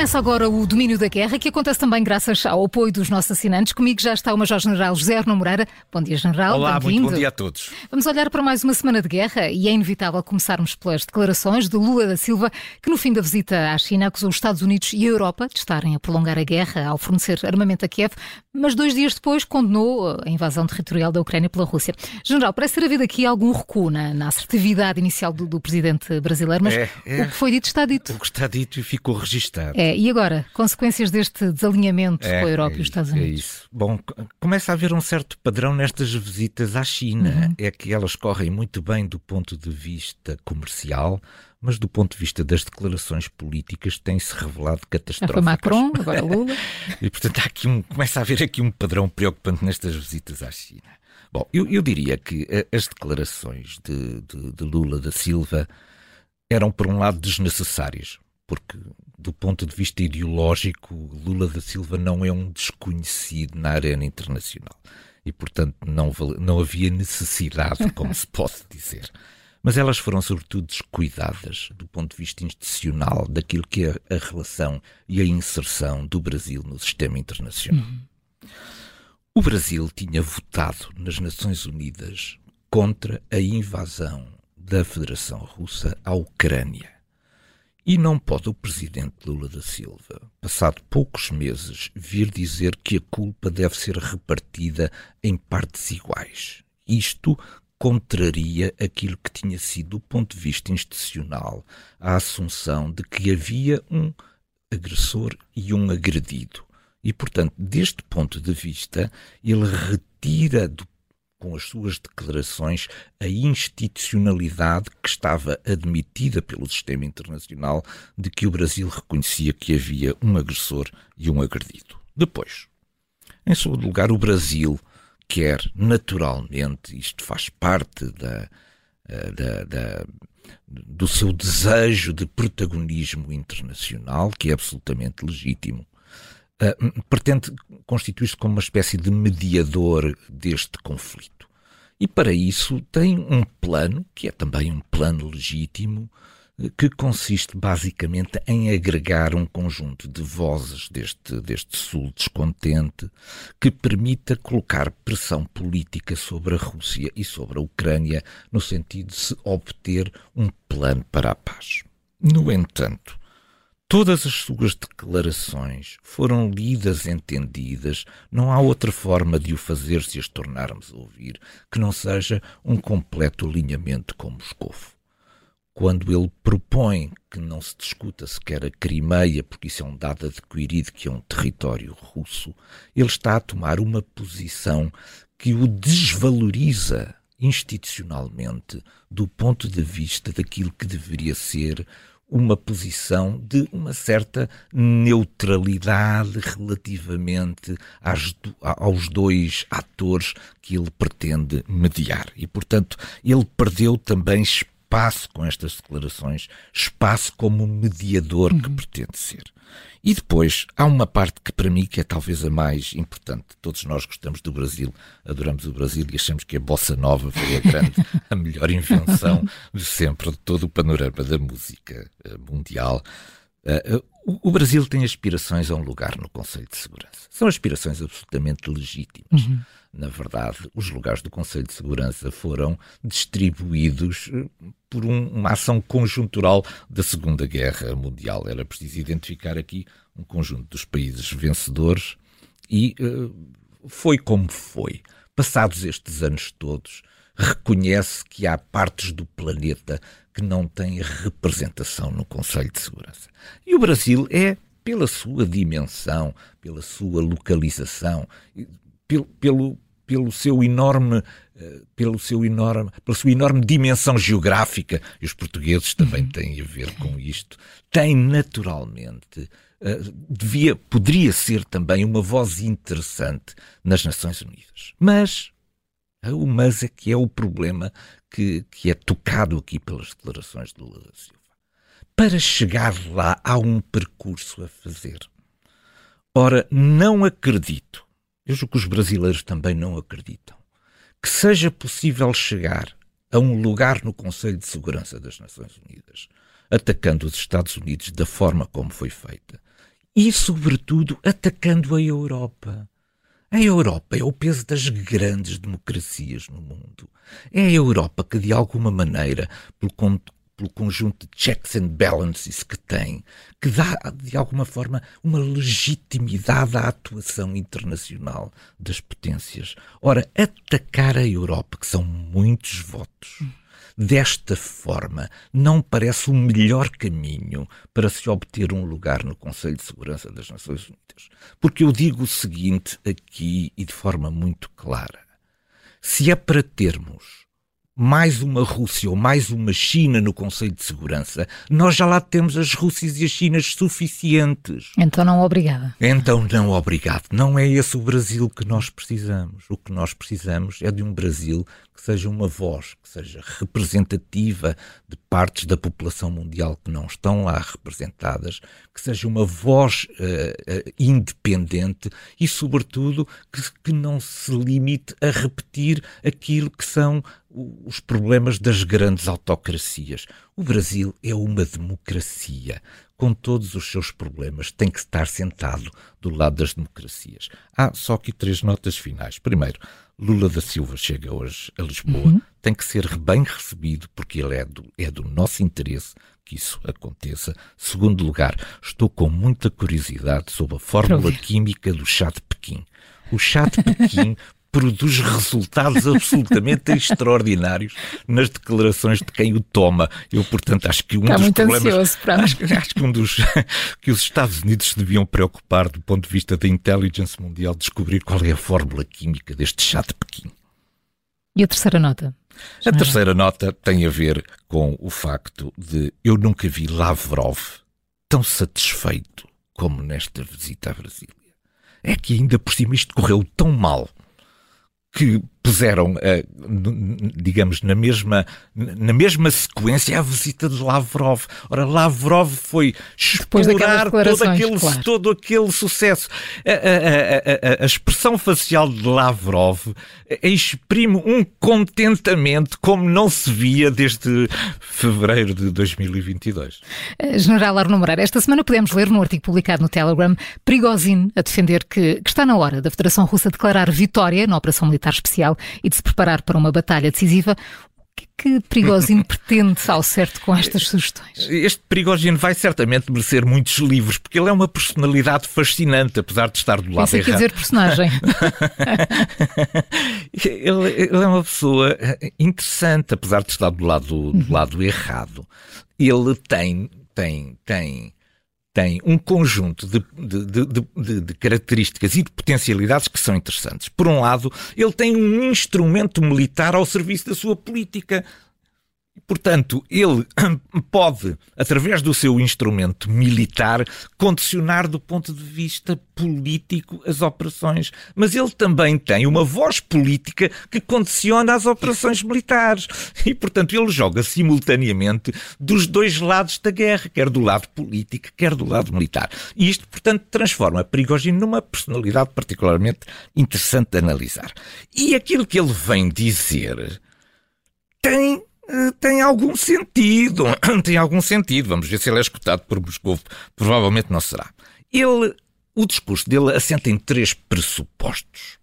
Começa agora o Domínio da Guerra, que acontece também graças ao apoio dos nossos assinantes. Comigo já está o Major-General José Arno Moreira. Bom dia, General. Olá, muito bom dia a todos. Vamos olhar para mais uma semana de guerra e é inevitável começarmos pelas declarações de Lula da Silva, que no fim da visita à China acusou os Estados Unidos e a Europa de estarem a prolongar a guerra ao fornecer armamento a Kiev, mas dois dias depois condenou a invasão territorial da Ucrânia pela Rússia. General, parece ter havido aqui algum recuo na, na assertividade inicial do, do presidente brasileiro, mas é, é, o que foi dito está dito. O que está dito e ficou registado. É, e agora, consequências deste desalinhamento é, com a Europa é e os Estados Unidos? É isso. Bom, começa a haver um certo padrão nestas visitas à China. Uhum. É que elas correm muito bem do ponto de vista comercial, mas do ponto de vista das declarações políticas tem-se revelado catastróficas. Foi Macron, agora Lula. e portanto há aqui um, começa a haver aqui um padrão preocupante nestas visitas à China. Bom, eu, eu diria que eh, as declarações de, de, de Lula da Silva eram, por um lado, desnecessárias, porque do ponto de vista ideológico, Lula da Silva não é um desconhecido na arena internacional. E, portanto, não, não havia necessidade, como se pode dizer. Mas elas foram, sobretudo, descuidadas do ponto de vista institucional daquilo que é a relação e a inserção do Brasil no sistema internacional. Uhum. O Brasil tinha votado nas Nações Unidas contra a invasão da Federação Russa à Ucrânia. E não pode o presidente Lula da Silva, passado poucos meses, vir dizer que a culpa deve ser repartida em partes iguais. Isto contraria aquilo que tinha sido, do ponto de vista institucional, a assunção de que havia um agressor e um agredido. E, portanto, deste ponto de vista, ele retira do com as suas declarações a institucionalidade que estava admitida pelo sistema internacional de que o Brasil reconhecia que havia um agressor e um agredido. Depois, em segundo lugar, o Brasil quer naturalmente, isto faz parte da, eh, da, da do seu desejo de protagonismo internacional, que é absolutamente legítimo, uh, pretende constituir-se como uma espécie de mediador deste conflito. E para isso tem um plano, que é também um plano legítimo, eh, que consiste basicamente em agregar um conjunto de vozes deste, deste Sul descontente que permita colocar pressão política sobre a Rússia e sobre a Ucrânia no sentido de se obter um plano para a paz. No entanto, Todas as suas declarações foram lidas, entendidas, não há outra forma de o fazer se as tornarmos a ouvir que não seja um completo alinhamento com Moscou. Quando ele propõe que não se discuta sequer a Crimeia, porque isso é um dado adquirido que é um território russo, ele está a tomar uma posição que o desvaloriza institucionalmente do ponto de vista daquilo que deveria ser uma posição de uma certa neutralidade relativamente às, aos dois atores que ele pretende mediar. E, portanto, ele perdeu também espaço com estas declarações, espaço como mediador uhum. que pretende ser. E depois há uma parte que para mim que é talvez a mais importante. Todos nós gostamos do Brasil, adoramos o Brasil e achamos que a bossa nova foi a grande, a melhor invenção de sempre de todo o panorama da música eh, mundial. Uh, o Brasil tem aspirações a um lugar no Conselho de Segurança. São aspirações absolutamente legítimas. Uhum. Na verdade, os lugares do Conselho de Segurança foram distribuídos por um, uma ação conjuntural da Segunda Guerra Mundial. Era preciso identificar aqui um conjunto dos países vencedores e uh, foi como foi. Passados estes anos todos, reconhece que há partes do planeta que não têm representação no Conselho de Segurança. E o Brasil é, pela sua dimensão, pela sua localização, pelo, pelo, pelo seu enorme eh, pelo seu enorme, pela sua enorme dimensão geográfica, e os portugueses também uhum. têm a ver com isto, tem naturalmente, uh, devia, poderia ser também uma voz interessante nas Nações Unidas. Mas o mas é que é o problema que, que é tocado aqui pelas declarações de Lula da Silva. Para chegar lá há um percurso a fazer. Ora, não acredito, eu julgo que os brasileiros também não acreditam, que seja possível chegar a um lugar no Conselho de Segurança das Nações Unidas, atacando os Estados Unidos da forma como foi feita, e, sobretudo, atacando a Europa. A Europa é o peso das grandes democracias no mundo. É a Europa que, de alguma maneira, pelo, pelo conjunto de checks and balances que tem, que dá, de alguma forma, uma legitimidade à atuação internacional das potências. Ora, atacar a Europa, que são muitos votos, desta forma não parece o melhor caminho para se obter um lugar no Conselho de Segurança das Nações Unidas. Porque eu digo o seguinte aqui e de forma muito clara: se é para termos mais uma Rússia ou mais uma China no Conselho de Segurança, nós já lá temos as Rússias e as Chinas suficientes. Então não obrigada. Então não obrigado. Não é esse o Brasil que nós precisamos. O que nós precisamos é de um Brasil que seja uma voz, que seja representativa de partes da população mundial que não estão lá representadas, que seja uma voz uh, uh, independente e, sobretudo, que, que não se limite a repetir aquilo que são os problemas das grandes autocracias. O Brasil é uma democracia. Com todos os seus problemas, tem que estar sentado do lado das democracias. Há só aqui três notas finais. Primeiro, Lula da Silva chega hoje a Lisboa, uhum. tem que ser bem recebido, porque ele é do, é do nosso interesse que isso aconteça. Segundo lugar, estou com muita curiosidade sobre a fórmula química do chá de Pequim. O chá de Pequim produz resultados absolutamente extraordinários nas declarações de quem o toma. Eu, portanto, acho que um Está dos muito problemas. Acho, acho, que um dos que os Estados Unidos se deviam preocupar do ponto de vista da intelligence mundial descobrir qual é a fórmula química deste chá de Pequim. E a terceira nota? A terceira nota tem a ver com o facto de eu nunca vi Lavrov tão satisfeito como nesta visita à Brasília. É que ainda por cima isto correu tão mal que puseram, uh, digamos, na mesma, na mesma sequência a visita de Lavrov. Ora, Lavrov foi explorar todo aquele, claro. todo aquele sucesso. A, a, a, a, expressão facial de Lavrov exprime um contentamento como não se via desde fevereiro de 2022. Eh, General Arno Moreira, esta semana podemos ler num artigo publicado no Telegram Prigozhin a defender que, que está na hora da Federação Russa declarar vitória na Operação Militar Especial e de se preparar para uma batalha decisiva, o que é que Prigozhin pretende ao certo com estas sugestões? Este Prigozhin vai certamente merecer muitos livros, porque ele é uma personalidade fascinante, apesar de estar do lado Pensei errado. dizer personagem. ele, ele, é uma pessoa interessante, apesar de estar do lado, do uhum. lado errado. Ele tem, tem, tem tem um conjunto de, de, de, de, características e de potencialidades que são interessantes. Por um lado, ele tem um instrumento militar ao serviço da sua política. Portanto, ele pode, através do seu instrumento militar, condicionar do ponto de vista político as operações. Mas ele também tem uma voz política que condiciona as operações militares. E, portanto, ele joga simultaneamente dos dois lados da guerra, quer do lado político, quer do lado militar. E isto, portanto, transforma Prigogine numa personalidade particularmente interessante de analisar. E aquilo que ele vem dizer tem tem algum sentido. Tem algum sentido. Vamos ver se ele é escutado por Moscou. Provavelmente não será. Ele, o discurso dele assenta em três pressupostos.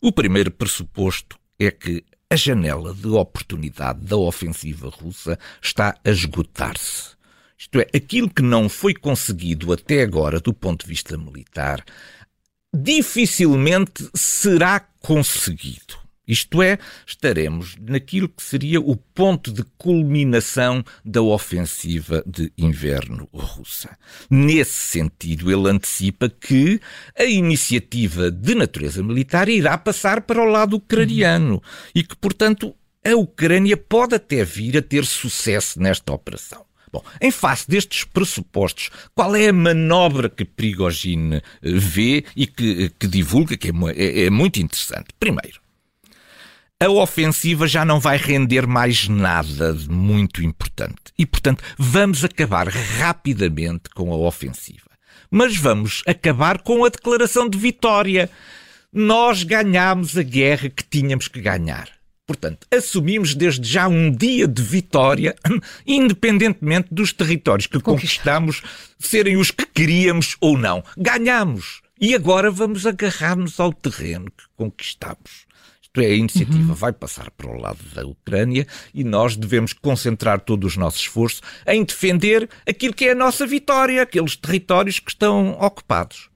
O primeiro pressuposto é que a janela de oportunidade da ofensiva russa está a esgotar-se. Isto é, aquilo que não foi conseguido até agora do ponto de vista militar, dificilmente será conseguido. Isto é, estaremos naquilo que seria o ponto de culminação da ofensiva de inverno russa. Nesse sentido, ele antecipa que a iniciativa de natureza militar irá passar para o lado ucraniano e que, portanto, a Ucrânia pode até vir a ter sucesso nesta operação. Bom, em face destes pressupostos, qual é a manobra que Prigogine eh, vê e que, que divulga, que é, é, é muito interessante? Primeiro, a ofensiva já não vai render mais nada de muito importante. E, portanto, vamos acabar rapidamente com a ofensiva. Mas vamos acabar com a declaração de vitória. Nós ganhámos a guerra que tínhamos que ganhar. Portanto, assumimos desde já um dia de vitória, independentemente dos territórios que conquistamos serem os que queríamos ou não. Ganhamos. E agora vamos agarrar-nos ao terreno que conquistamos. Isto é, a iniciativa uhum. vai passar para o lado da Ucrânia e nós devemos concentrar todo o nosso esforço em defender aquilo que é a nossa vitória, aqueles territórios que estão ocupados.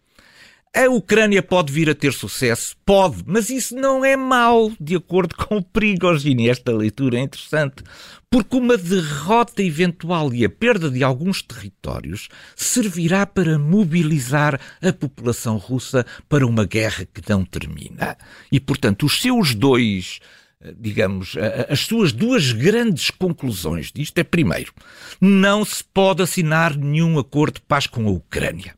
A Ucrânia pode vir a ter sucesso? Pode, mas isso não é mau, de acordo com o Prigogine. Esta leitura é interessante, porque uma derrota eventual e a perda de alguns territórios servirá para mobilizar a população russa para uma guerra que não termina. E, portanto, os seus dois digamos, as suas duas grandes conclusões disto é, primeiro, não se pode assinar nenhum acordo de paz com a Ucrânia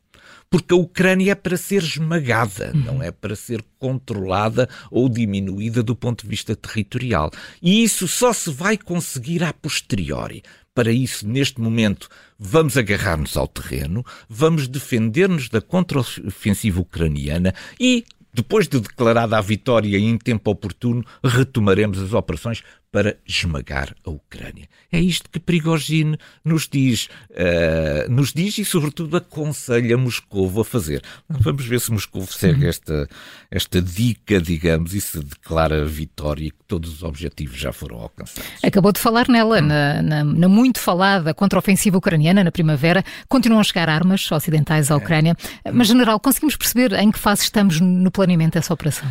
porque a Ucrânia é para ser esmagada, uhum. não é para ser controlada ou diminuída do ponto de vista territorial. E isso só se vai conseguir a posteriori. Para isso, neste momento, vamos agarrar-nos ao terreno, vamos defender-nos da contraofensiva ucraniana e, depois de declarada a vitória em tempo oportuno, retomaremos as operações para esmagar a Ucrânia. É isto que Prigogine nos diz, uh, nos diz e, sobretudo, aconselha Moscou a fazer. Vamos ver se Moscou segue esta, esta dica, digamos, e se declara vitória e que todos os objetivos já foram alcançados. Acabou de falar nela, na, na, na muito falada contra-ofensiva ucraniana na primavera. Continuam a chegar armas ocidentais à é. Ucrânia. É. Mas, general, conseguimos perceber em que fase estamos no planeamento dessa operação?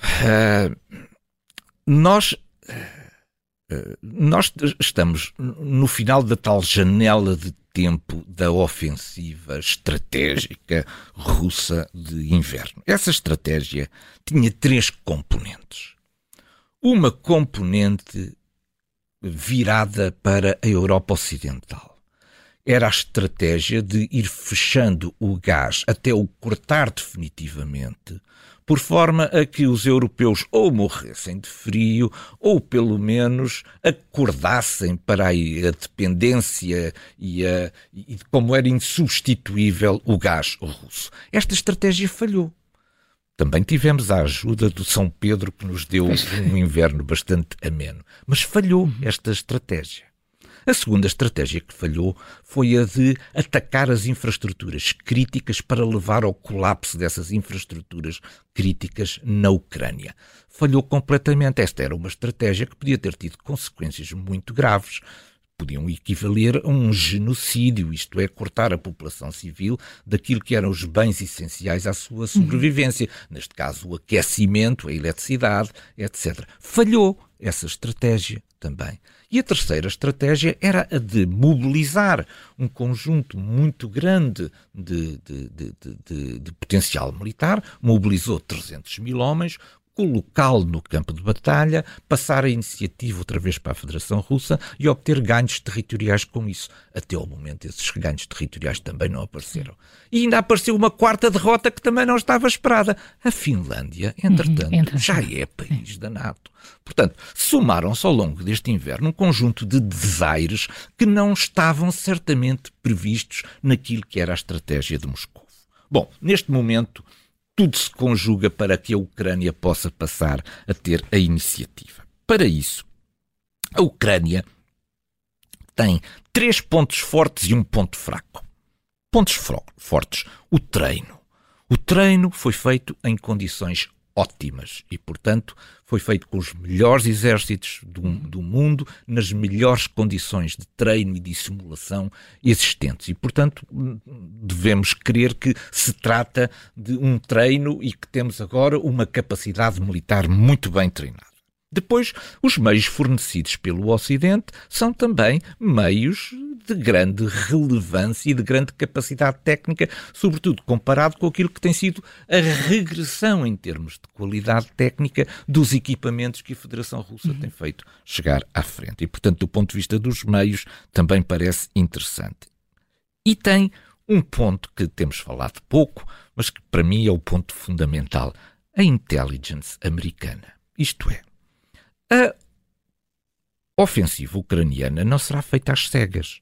Uh, nós nós estamos no final da tal janela de tempo da ofensiva estratégica russa de inverno. Essa estratégia tinha três componentes. Uma componente virada para a Europa Ocidental. Era a estratégia de ir fechando o gás até o cortar definitivamente por forma a que os europeus ou morressem de frio ou pelo menos acordassem para a dependência e, a, e como era insubstituível o gás russo. Esta estratégia falhou. Também tivemos a ajuda do São Pedro, que nos deu um inverno bastante ameno. Mas falhou esta estratégia. A segunda estratégia que falhou foi a de atacar as infraestruturas críticas para levar ao colapso dessas infraestruturas críticas na Ucrânia. Falhou completamente. Esta era uma estratégia que podia ter tido consequências muito graves podiam equivaler a um genocídio, isto é, cortar a população civil daquilo que eram os bens essenciais à sua sobrevivência, uhum. neste caso o aquecimento, a eletricidade, etc. Falhou essa estratégia também. E a terceira estratégia era a de mobilizar um conjunto muito grande de, de, de, de potencial militar, mobilizou 300 mil homens, colocá-lo no campo de batalha, passar a iniciativa outra vez para a Federação Russa e obter ganhos territoriais com isso. Até ao momento, esses ganhos territoriais também não apareceram. E ainda apareceu uma quarta derrota que também não estava esperada. A Finlândia, entretanto, uhum, já é país da NATO. Portanto, somaram-se ao longo deste inverno um conjunto de desaires que não estavam certamente previstos naquilo que era a estratégia de Moscou. Bom, neste momento, tudo se conjuga para que a Ucrânia possa passar a ter a iniciativa. Para isso, a Ucrânia tem três pontos fortes e um ponto fraco. Pontos fortes: o treino. O treino foi feito em condições ótimas e, portanto, foi feito com os melhores exércitos do, do, mundo, nas melhores condições de treino e de simulação existentes. E, portanto, devemos crer que se trata de um treino e que temos agora uma capacidade militar muito bem treinada. Depois, os meios fornecidos pelo Ocidente são também meios de grande relevância e de grande capacidade técnica, sobretudo comparado com aquilo que tem sido a regressão em termos de qualidade técnica dos equipamentos que a Federação Russa uhum. tem feito chegar à frente. E, portanto, do ponto de vista dos meios, também parece interessante. E tem um ponto que temos falado pouco, mas que para mim é o ponto fundamental: a intelligence americana. Isto é, a ofensiva ucraniana não será feita às cegas.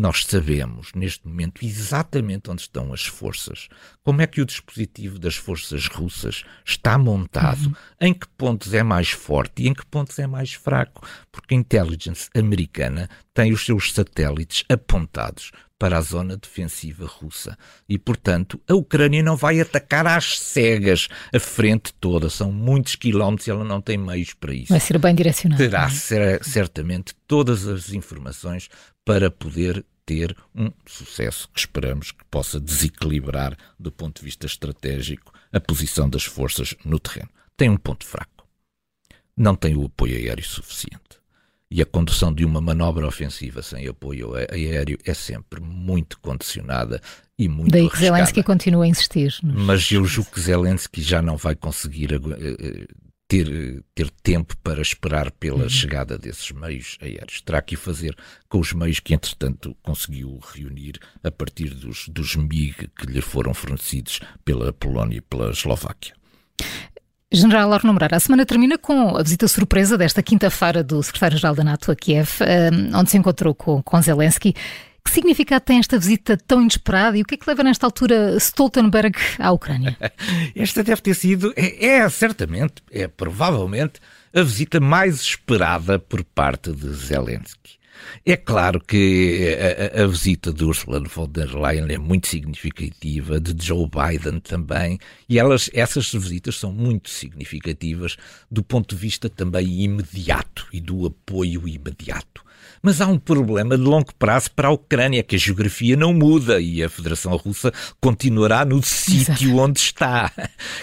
Nós sabemos neste momento exatamente onde estão as forças, como é que o dispositivo das forças russas está montado, uhum. em que pontos é mais forte e em que pontos é mais fraco, porque a intelligence americana tem os seus satélites apontados para a zona defensiva russa. E, portanto, a Ucrânia não vai atacar às cegas a frente toda. São muitos quilómetros e ela não tem meios para isso. Vai ser bem direcionado. Terá é? certamente todas as informações para poder ter um sucesso que esperamos que possa desequilibrar, do ponto de vista estratégico, a posição das forças no terreno. Tem um ponto fraco. Não tem o apoio aéreo suficiente e a condução de uma manobra ofensiva sem apoio aéreo é sempre muito condicionada e muito Daí que. Zelensky continua a insistir. Nos... Mas eu julgo que Zelensky já não vai conseguir eh, eh, ter, ter tempo para esperar pela uhum. chegada desses meios aéreos. Terá que o fazer com os meios que, entretanto, conseguiu reunir a partir dos, dos MIG que lhe foram fornecidos pela Polónia e pela Eslováquia. General Arno Moreira, a semana termina com a visita surpresa desta quinta-feira do secretário-geral da NATO a Kiev, eh, onde se encontrou com, com Zelensky. Que significado tem esta visita tão inesperada e o que é que leva nesta altura Stoltenberg à Ucrânia? esta deve ter sido, é, é certamente, é provavelmente a visita mais esperada por parte de Zelensky. É claro que a, a, visita de Ursula von der Leyen é muito significativa, de Joe Biden também, e elas, essas visitas são muito significativas do ponto de vista também imediato e do apoio imediato. Mas há um problema de longo prazo para a Ucrânia, que a geografia não muda e a Federação Russa continuará no sítio onde está.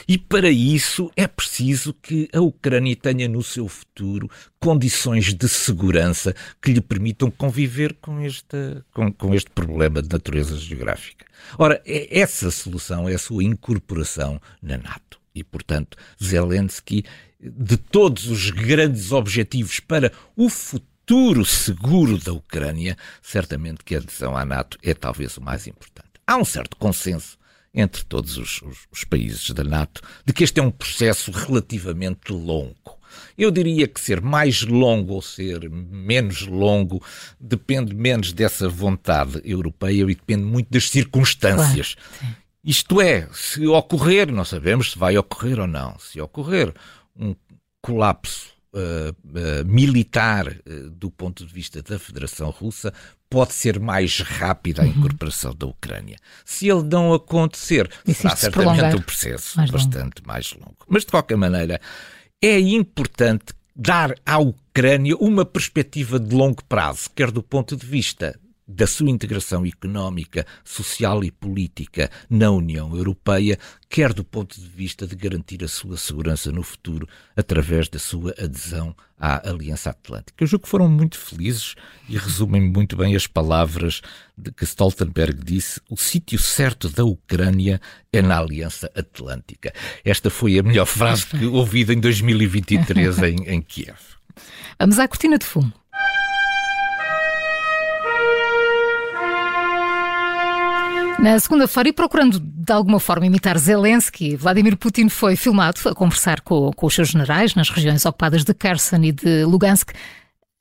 E para isso é preciso que a Ucrânia tenha no seu futuro condições de segurança que lhe permitam conviver com este, com, com este problema de natureza geográfica. Ora, é, essa solução é a sua incorporação na NATO. E, portanto, Zelensky, de todos os grandes objetivos para o futuro, futuro seguro da Ucrânia, certamente que a adesão à NATO é talvez o mais importante. Há um certo consenso entre todos os, os, os países da NATO de que este é um processo relativamente longo. Eu diria que ser mais longo ou ser menos longo depende menos dessa vontade europeia e depende muito das circunstâncias. Claro, Isto é, se ocorrer, não sabemos se vai ocorrer ou não, se ocorrer um colapso uh, militar uh, do ponto de vista da Federação Russa pode ser mais rápida a uhum. incorporação uhum. da Ucrânia. Se ele não acontecer, será certamente um processo mais bastante longo. mais longo. Mas, de qualquer maneira, é importante dar à Ucrânia uma perspectiva de longo prazo, quer do ponto de vista da sua integração económica, social e política na União Europeia, quer do ponto de vista de garantir a sua segurança no futuro através da sua adesão à Aliança Atlântica. Eu julgo que foram muito felizes e resumem muito bem as palavras de que Stoltenberg disse: o sítio certo da Ucrânia é na Aliança Atlântica. Esta foi a melhor frase que ouvida em 2023 em, em Kiev. Vamos à cortina de fumo. Na segunda-feira, e procurando de alguma forma imitar Zelensky, Vladimir Putin foi filmado a conversar com, com os seus generais nas regiões ocupadas de Kherson e de Lugansk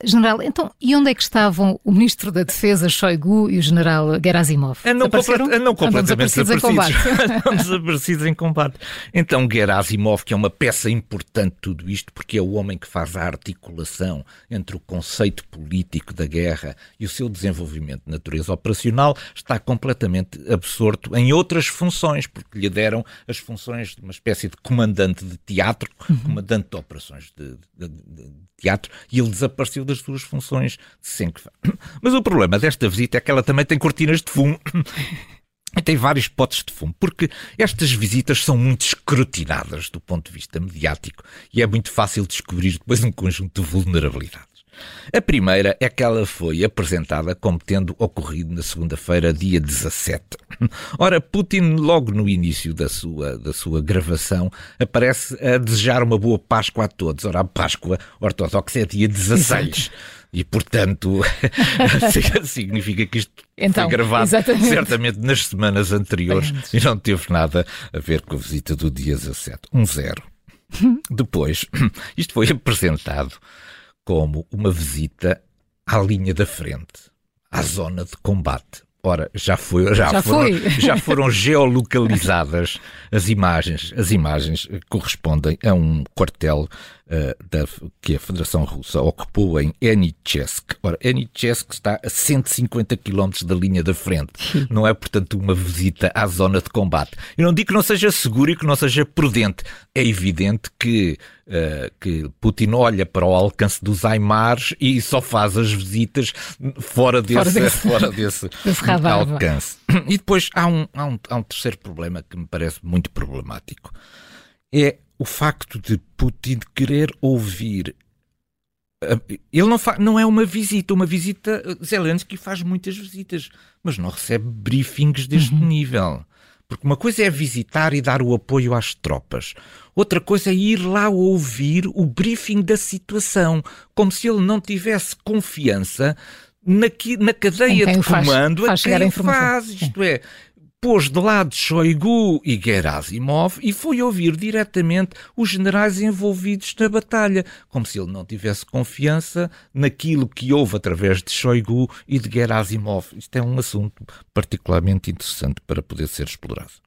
General, então, e onde é que estavam o Ministro da Defesa, Shoigu, e o General Gerasimov? Andam, complet, andam completamente desaparecidos. Em desaparecidos em combate. Então, Gerasimov, que é uma peça importante de tudo isto, porque é o homem que faz a articulação entre o conceito político da guerra e o seu desenvolvimento de natureza operacional, está completamente absorto em outras funções, porque lhe deram as funções de uma espécie de comandante de teatro, uhum. comandante de operações de, de, de teatro, e ele desapareceu das suas funções de sempre. Mas o problema desta visita é que ela também tem cortinas de fumo. E tem vários potes de fumo, porque estas visitas são muito escrutinadas do ponto de vista mediático e é muito fácil descobrir depois um conjunto de vulnerabilidades. A primeira é que ela foi apresentada como tendo ocorrido na segunda-feira, dia 17. Ora, Putin, logo no início da sua, da sua gravação, aparece a desejar uma boa Páscoa a todos. Ora, a Páscoa ortodoxa é dia 16. E, portanto, significa que isto então, foi gravado exatamente. certamente nas semanas anteriores e não teve nada a ver com a visita do dia 17. Um zero. Depois, isto foi apresentado como uma visita à linha da frente, à zona de combate. Ora, já, foi, já, já, foram, foi. já foram geolocalizadas as imagens. As imagens correspondem a um quartel da, que a Federação Russa ocupou em Enichesk. Ora, Enichesk está a 150 km da linha da frente. Não é, portanto, uma visita à zona de combate. Eu não digo que não seja seguro e que não seja prudente. É evidente que Uh, que Putin olha para o alcance dos Aimars e só faz as visitas fora desse, fora desse, fora desse, desse alcance. E depois há um, há, um, há um terceiro problema que me parece muito problemático. É o facto de Putin querer ouvir ele não, não é uma visita, uma visita. Zelensky faz muitas visitas, mas não recebe briefings deste uhum. nível. Porque uma coisa é visitar e dar o apoio às tropas, outra coisa é ir lá ouvir o briefing da situação, como se ele não tivesse confiança na, na cadeia de comando faz, faz a quem faz. Isto é, pôs de lado Shoigu e Gerasimov e foi ouvir diretamente os generais envolvidos na batalha, como se ele não tivesse confiança naquilo que houve através de Shoigu e de Gerasimov. Isto é um assunto particularmente interessante para poder ser explorado.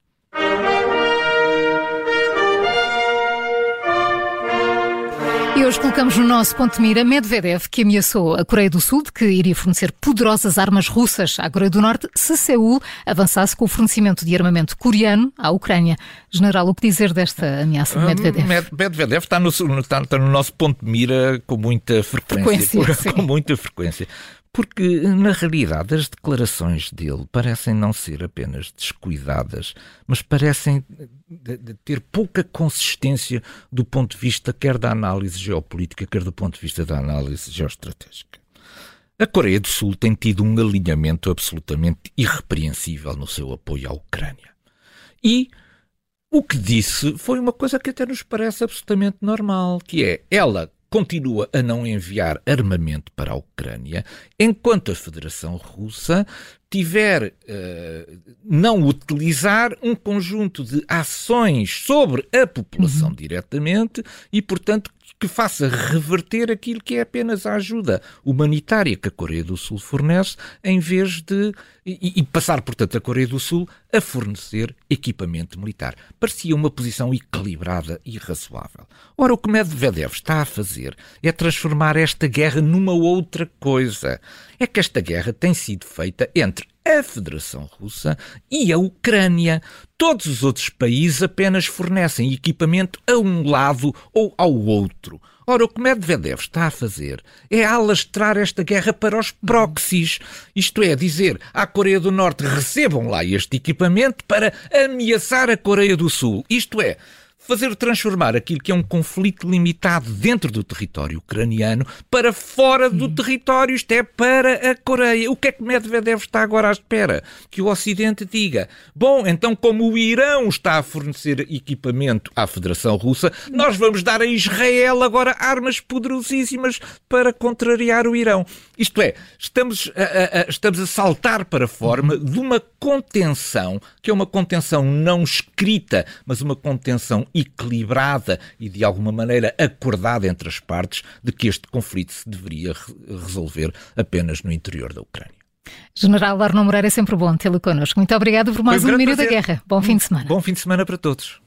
E hoje colocamos no nosso ponto de mira Medvedev, que ameaçou a Coreia do Sul de que iria fornecer poderosas armas russas à Coreia do Norte se Seul avançasse com o fornecimento de armamento coreano à Ucrânia. General, o que dizer desta ameaça de Medvedev? Medvedev está no, está, está no nosso ponto de mira com muita frequência. frequência com muita frequência. Porque, na realidade, as declarações dele parecem não ser apenas descuidadas, mas parecem ter pouca consistência do ponto de vista quer da análise geopolítica, quer do ponto de vista da análise geoestratégica. A Coreia do Sul tem tido um alinhamento absolutamente irrepreensível no seu apoio à Ucrânia. E o que disse foi uma coisa que até nos parece absolutamente normal, que é ela continua a não enviar armamento para a Ucrânia, enquanto a Federação Russa tiver uh, não utilizar um conjunto de ações sobre a população uhum. diretamente e, portanto, que faça reverter aquilo que é apenas a ajuda humanitária que a Coreia do Sul fornece, em vez de. e, e passar, portanto, a Coreia do Sul a fornecer equipamento militar. Parecia uma posição equilibrada e razoável. Ora, o que Medvedev está a fazer é transformar esta guerra numa outra coisa. É que esta guerra tem sido feita entre a Federação Russa e a Ucrânia. Todos os outros países apenas fornecem equipamento a um lado ou ao outro. Ora, o que Medvedev está a fazer é alastrar esta guerra para os proxies, isto é, dizer à Coreia do Norte recebam lá este equipamento para ameaçar a Coreia do Sul. Isto é, fazer transformar aquilo que é um conflito limitado dentro do território ucraniano para fora do hum. território, isto é, para a Coreia. O que é que Medvedev está agora à espera? Que o Ocidente diga: bom, então, como o Irão está a fornecer equipamento à Federação Russa, nós vamos dar a Israel agora armas poderosíssimas para contrariar o Irão. Isto é, estamos a, a, a estamos a saltar para a forma de uma contenção, que é uma contenção não escrita, mas uma contenção equilibrada e de alguma maneira acordada entre as partes de que este conflito se deveria resolver apenas no interior da Ucrânia. General Arno Moreira, é sempre bom tê-lo connosco. Muito obrigado por mais um Minuto da Guerra. Bom fim de semana. Bom fim de semana para todos.